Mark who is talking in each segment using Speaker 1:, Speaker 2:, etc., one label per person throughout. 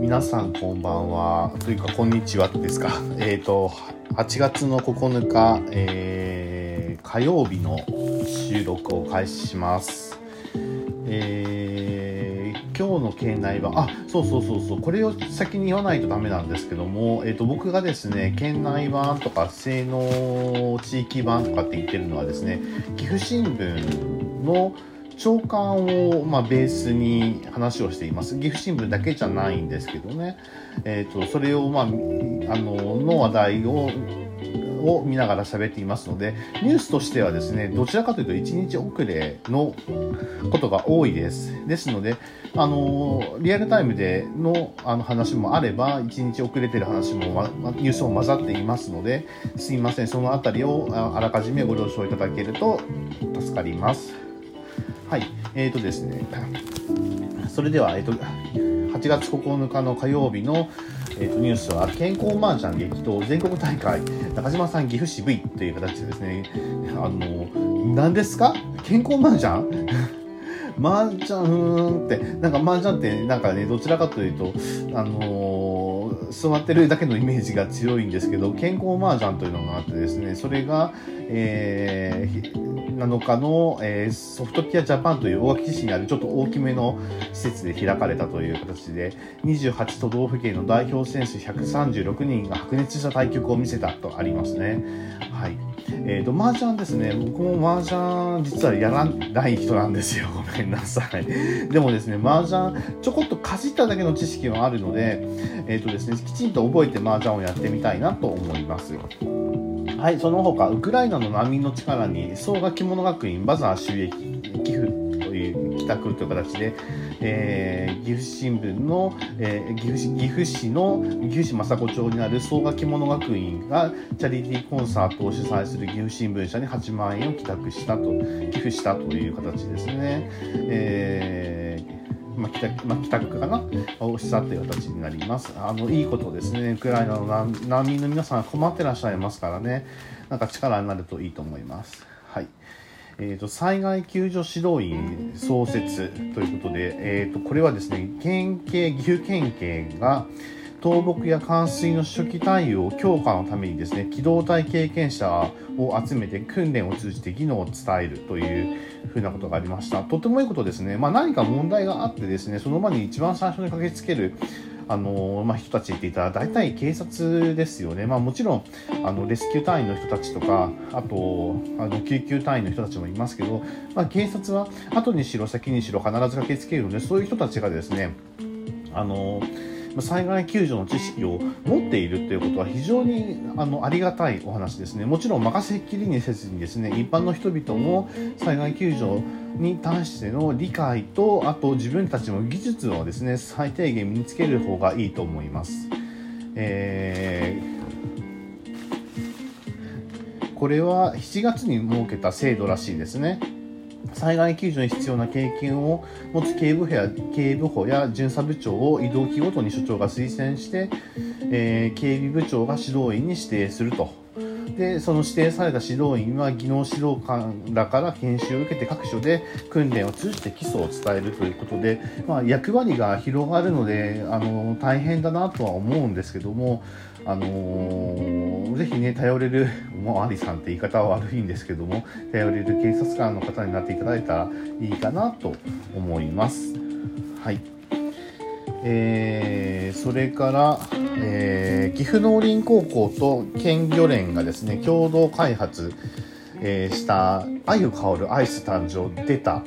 Speaker 1: 皆さんこんばんは。というか、こんにちはですか。えっ、ー、と、8月の9日、えー、火曜日の収録を開始します。えー、今日の県内は、あ、そうそうそうそう、これを先に言わないとダメなんですけども、えっ、ー、と、僕がですね、県内版とか、性能地域版とかって言ってるのはですね、岐阜新聞の、長官を、まあ、ベースに話をしています。岐阜新聞だけじゃないんですけどね。えっ、ー、と、それを、まあ、あの、の話題を、を見ながら喋っていますので、ニュースとしてはですね、どちらかというと1日遅れのことが多いです。ですので、あの、リアルタイムでのあの話もあれば、1日遅れてる話も、ま、ニュースも混ざっていますので、すいません、そのあたりをあらかじめご了承いただけると助かります。はい、えーとですね、それでは、えーと、8月9日の火曜日の、えーと、ニュースは、健康マージャン激闘全国大会、中島さん岐阜渋いという形でですね、あの、何ですか？健康マージャン？マージャンって、なんかマージャンってなんかね、どちらかというと、あのー、座ってるだけのイメージが強いんですけど、健康マージャンというのがあってですね、それが、えー、7日の、えー、ソフトピアジャパンという大垣市にあるちょっと大きめの施設で開かれたという形で、28都道府県の代表選手136人が白熱した対局を見せたとありますね。はい。え、ー、と、麻雀ですね。僕も麻雀実はやらない人なんですよ。ごめんなさい。でもですね、麻雀ちょこっとかじっただけの知識はあるので、え、ー、とですね、きちんと覚えて麻雀をやってみたいなと思います。はい、その他、ウクライナの難民の力に、総合着物学院バザー収益寄付という帰宅という形で、えー、岐阜新聞の、えー、岐阜市岐阜市の岐阜市政子町にある総合着物学院がチャリティーコンサートを主催する岐阜新聞社に8万円を寄託したと、寄付したという形ですね。えーまあ、北、まあ、帰宅かな？をしたという形になります。あの、いいことですね。ウクライナの難民の皆さん困ってらっしゃいますからね。なんか力になるといいと思います。はい。えーと、災害救助指導員創設ということで、えーと、これはですね、県警、岐阜県警が、倒木や冠水の初期対応強化のためにですね、機動隊経験者を集めて訓練を通じて技能を伝えるというふうなことがありました。とてもいいことですね。まあ、何か問題があってですね、その場に一番最初に駆けつけるあのまあ、人たちって言ったら大体警察ですよね。まあ、もちろんあのレスキュー隊員の人たちとかあとあの救急隊員の人たちもいますけど、まあ、警察は後にしろ先にしろ必ず駆けつけるのでそういう人たちがですねあの災害救助の知識を持っているということは非常にあのありがたいお話ですね。もちろん任せっきりにせずにですね、一般の人々も災害救助に対しての理解と、あと自分たちの技術をですね、最低限身につける方がいいと思います。えー、これは7月に設けた制度らしいですね。災害救助に必要な経験を持つ警部補や警部補や巡査部長を移動期ごとに所長が推薦して、えー、警備部長が指導員に指定すると。でその指定された指導員は技能指導官らから研修を受けて各所で訓練を通じて基礎を伝えるということで、まあ、役割が広がるのであの大変だなとは思うんですけどもあのー、ぜひね、頼れる、もうアリさんって言い方は悪いんですけども、頼れる警察官の方になっていただいたらいいかなと思います。はい。えー、それから、えー、岐阜農林高校と県漁連がですね、共同開発、えー、した鮎香るアイス誕生出た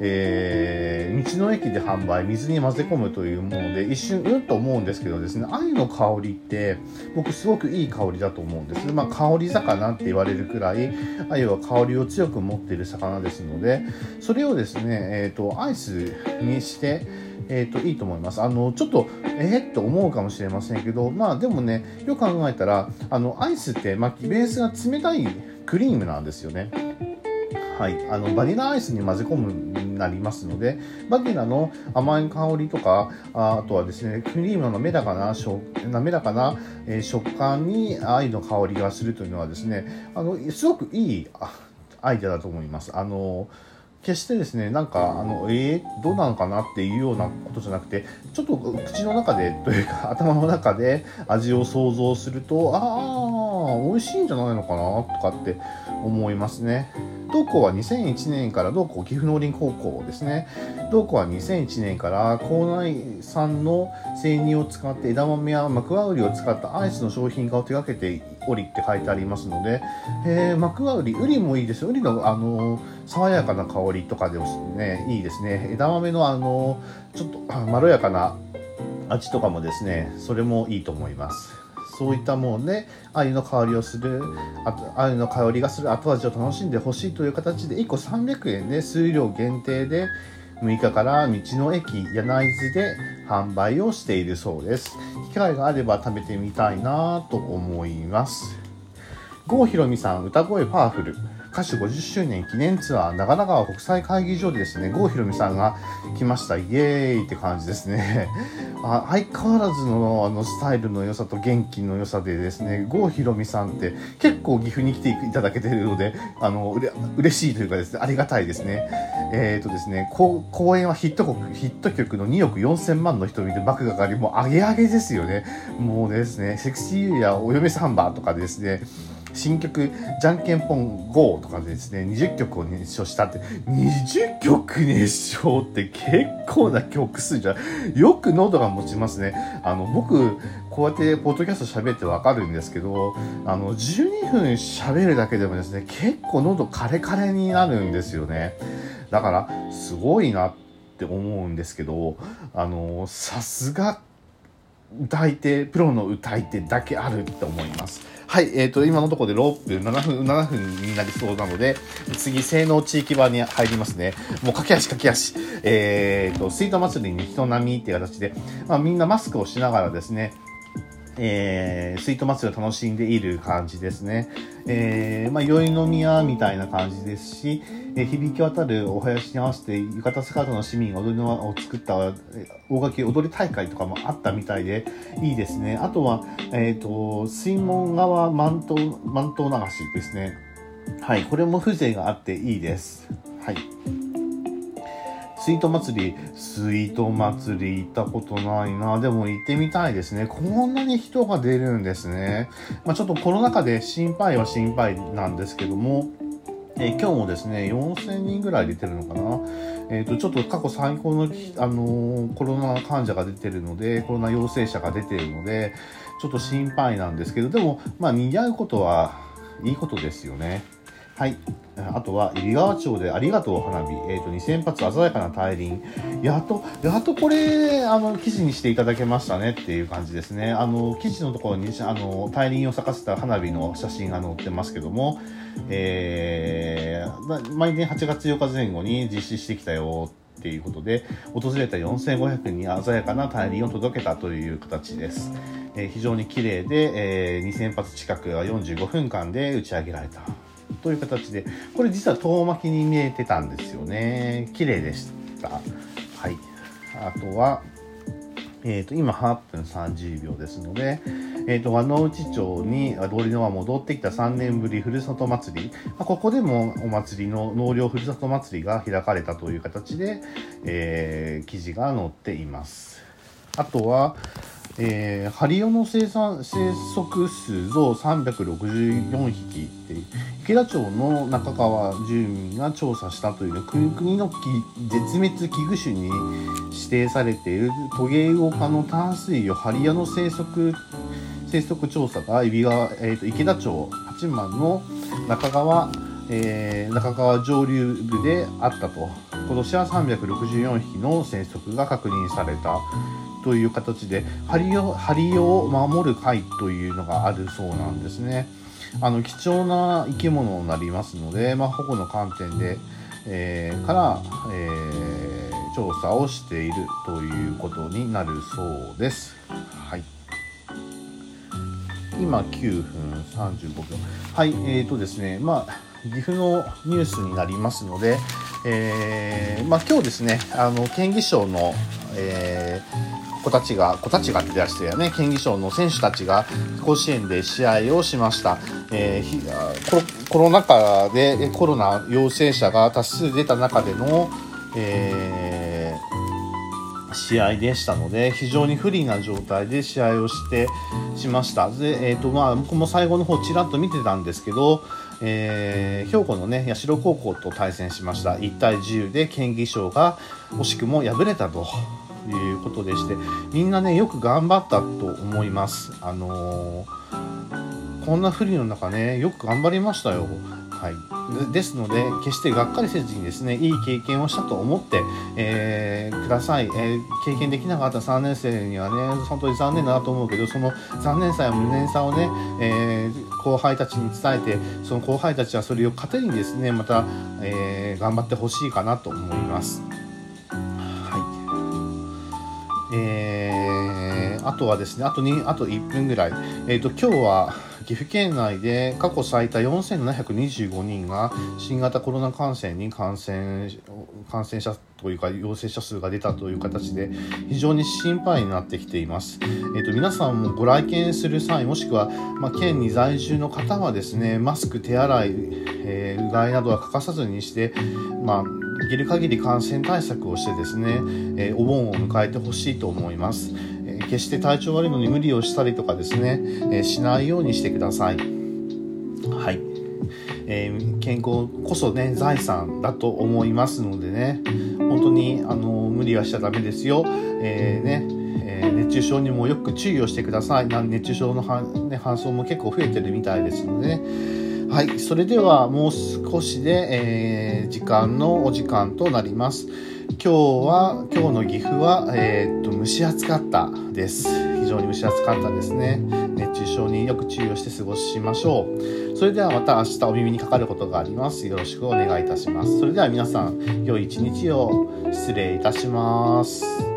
Speaker 1: えー、道の駅で販売、水に混ぜ込むというもので、一瞬、うんと思うんですけどですね、鮎の香りって、僕すごくいい香りだと思うんです。まあ、香り魚って言われるくらい、鮎は香りを強く持っている魚ですので、それをですね、え、ー、と、アイスにして、え、ー、と、いいと思います。あの、ちょっと、えー、って思うかもしれませんけど、まあ、でもね、よく考えたら、あの、アイスって、まあ、ベースが冷たいクリームなんですよね。はい、あのバニラアイスに混ぜ込むになりますのでバニラの甘い香りとかあとはですねクリームの滑らかな滑らかな、えー、食感に愛の香りがするというのはですねあのすごくいいアイデアだと思います。あの決してですねなんかあのえー、どうなのかなっていうようなことじゃなくてちょっと口の中でというか 頭の中で味を想像するとああ美味しいんじゃないのかなとかって思いますね。同校は2001年から同校岐阜農林高校ですね。同校は2001年から校内産の生乳を使って枝豆やマクワウリを使ったアイスの商品化を手掛けておりって書いてありますので、えー、マクワウリウリもいいですウリのあの爽やかな香りとかでもね。いいですね。枝豆のあのちょっとまろやかな味とかもですねそれもいいと思います。そういったもので鮎の香りをする鮎の香りがする後味を楽しんでほしいという形で1個300円で数量限定で6日から道の駅柳津で販売をしているそうです。機会があれば食べてみたいなと思います。郷ひろみさん歌声パワフル。歌手50周年記念ツアー長良川国際会議場でですね郷ひろみさんが来ました。イエーイって感じですね。あ相変わらずのあのスタイルの良さと元気の良さでですね郷ひろみさんって結構岐阜に来ていただけてるのであのうれ嬉しいというかですねありがたいですね。えっ、ー、とですね公演はヒット曲ヒット曲の2億4000万の人見て幕がかりもうアゲアゲですよね。もうですねセクシーユーやお嫁サンバーとかですね新曲「じゃんけんぽん GO」とかでですね20曲を熱唱したって20曲熱唱って結構な曲数じゃよく喉が持ちますね。あの僕こうやってポッドキャスト喋ってわかるんですけどあの12分喋るだけでもですね結構喉カレカレになるんですよね。だからすごいなって思うんですけどあのさすが歌い手プロの歌い手だけあると思いますはい、えっ、ー、と、今のところで6分、7分、7分になりそうなので、次、性能地域版に入りますね。もう駆け足駆け足。えっ、ー、と、スイート祭りに人並みっていう形で、まあ、みんなマスクをしながらですね、えー、スイート祭りを楽しんでいる感じですね。えー、まあ、宵飲み屋みたいな感じですし、えー、響き渡るお囃子に合わせて浴衣スカートの市民が踊りのを作った大垣踊り大会とかもあったみたいでいいですね。あとは、えっ、ー、と、水門川満島、満島流しですね。はい、これも風情があっていいです。はい。スイート祭り、スイート祭り行ったことないな。でも行ってみたいですね。こんなに人が出るんですね。まあ、ちょっとコロナ禍で心配は心配なんですけども、えー、今日もですね、4000人ぐらい出てるのかな。えっ、ー、と、ちょっと過去最高の、あのー、コロナ患者が出てるので、コロナ陽性者が出てるので、ちょっと心配なんですけど、でも、まあ、賑わうことはいいことですよね。はい。あとは、入川町でありがとう花火。えっ、ー、と、2000発鮮やかな大輪。やっと、やっとこれ、あの、記事にしていただけましたねっていう感じですね。あの、記事のところに、あの、大輪を咲かせた花火の写真が載ってますけども、えー、毎年8月8日前後に実施してきたよっていうことで、訪れた4500人に鮮やかな大輪を届けたという形です。えー、非常に綺麗で、えー、2000発近くが45分間で打ち上げられた。という形で、これ実は遠巻きに見えてたんですよね。綺麗でした。はい。あとは、えっ、ー、と、今8分30秒ですので、えっ、ー、と、和野内町に通りの輪戻ってきた3年ぶりふるさと祭り、まあ、ここでもお祭りの農業ふるさと祭りが開かれたという形で、えー、記事が載っています。あとは、えー、ハリオの生産生息数増364匹って池田町の中川住民が調査したという国の絶滅危惧種に指定されているトゲウオ科の淡水魚ハリアの生息生息調査が、えーと、池田町八幡の中川、えー、中川上流部であったと。今年は364匹の生息が確認された。という形でハリオハリオを守る会というのがあるそうなんですね。あの貴重な生き物になりますので、まあ、保護の観点で、えー、から、えー、調査をしているということになるそうです。はい今9分35秒。はい、えーとですね、まあ、岐阜のニュースになりますので、えー、まあ、今日ですね、あの、県議賞の、えー子たちが子たちがって出してやね。県議賞の選手たちが甲子園で試合をしました、えー、コロナ禍でコロナ陽性者が多数出た中での、えー、試合でしたので非常に不利な状態で試合をしてしました。で、えーとまあ、僕も最後の方ちらっと見てたんですけどえー、兵庫のね社高校と対戦しました。1対10で県議賞が惜しくも敗れたと。ことでしてみんなねよく頑張ったと思います。あのー、こんな不利の中ねよく頑張りましたよ。はい、ですので決してがっかりせずにですねいい経験をしたと思って、えー、ください、えー、経験できなかった3年生にはね本当に残念だなと思うけどその残念さや無念さをね、えー、後輩たちに伝えてその後輩たちはそれを糧にですねまた、え頑張ってほしいかなと思います。えー、あとはですねあと2あと1分ぐらい、えーと今日は岐阜県内で過去最多4725人が新型コロナ感染に感染感染者というか陽性者数が出たという形で非常に心配になってきています。えーと、皆さんもご来県する際もしくは、まあ、県に在住の方はですねマスク手洗い、えー、うがいなどは欠かさずにして、まあ、できる限り感染対策をしてですね、えー、お盆を迎えてほしいと思います。え決して体調悪いのに無理をしたりとかですね、えー、しないようにしてください。はい。えー、健康こそね、財産だと思いますのでね、本当にあの無理はしちゃダメですよ。えー、ね、え熱中症にもよく注意をしてください。熱中症の、ね、搬送も結構増えてるみたいですのでね。はい、それではもう少しで、えー、時間のお時間となります。今日は今日の岐阜は、えー、っと蒸し暑かったです。非常に蒸し暑かったですね。熱中症によく注意をして過ごしましょう。それではまた明日お耳にかかることがあります。よろしくお願いいたします。それでは皆さん良い一日を。失礼いたします。